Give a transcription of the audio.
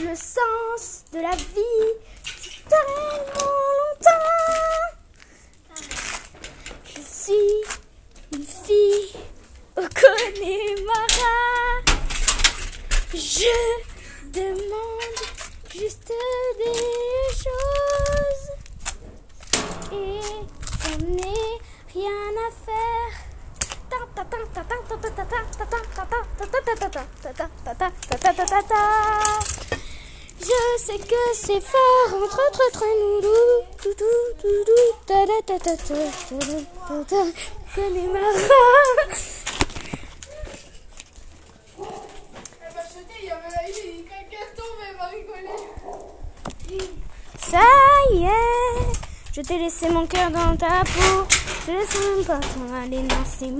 Le sens de la vie, c'est tellement longtemps. Je suis une fille au Connemara. Je demande juste des choses. Et on n'est rien à faire. Je sais que c'est fort entre autres elle va rigoler. Ça y est, je t'ai laissé mon cœur dans ta peau. Je laisse même pas t'en aller,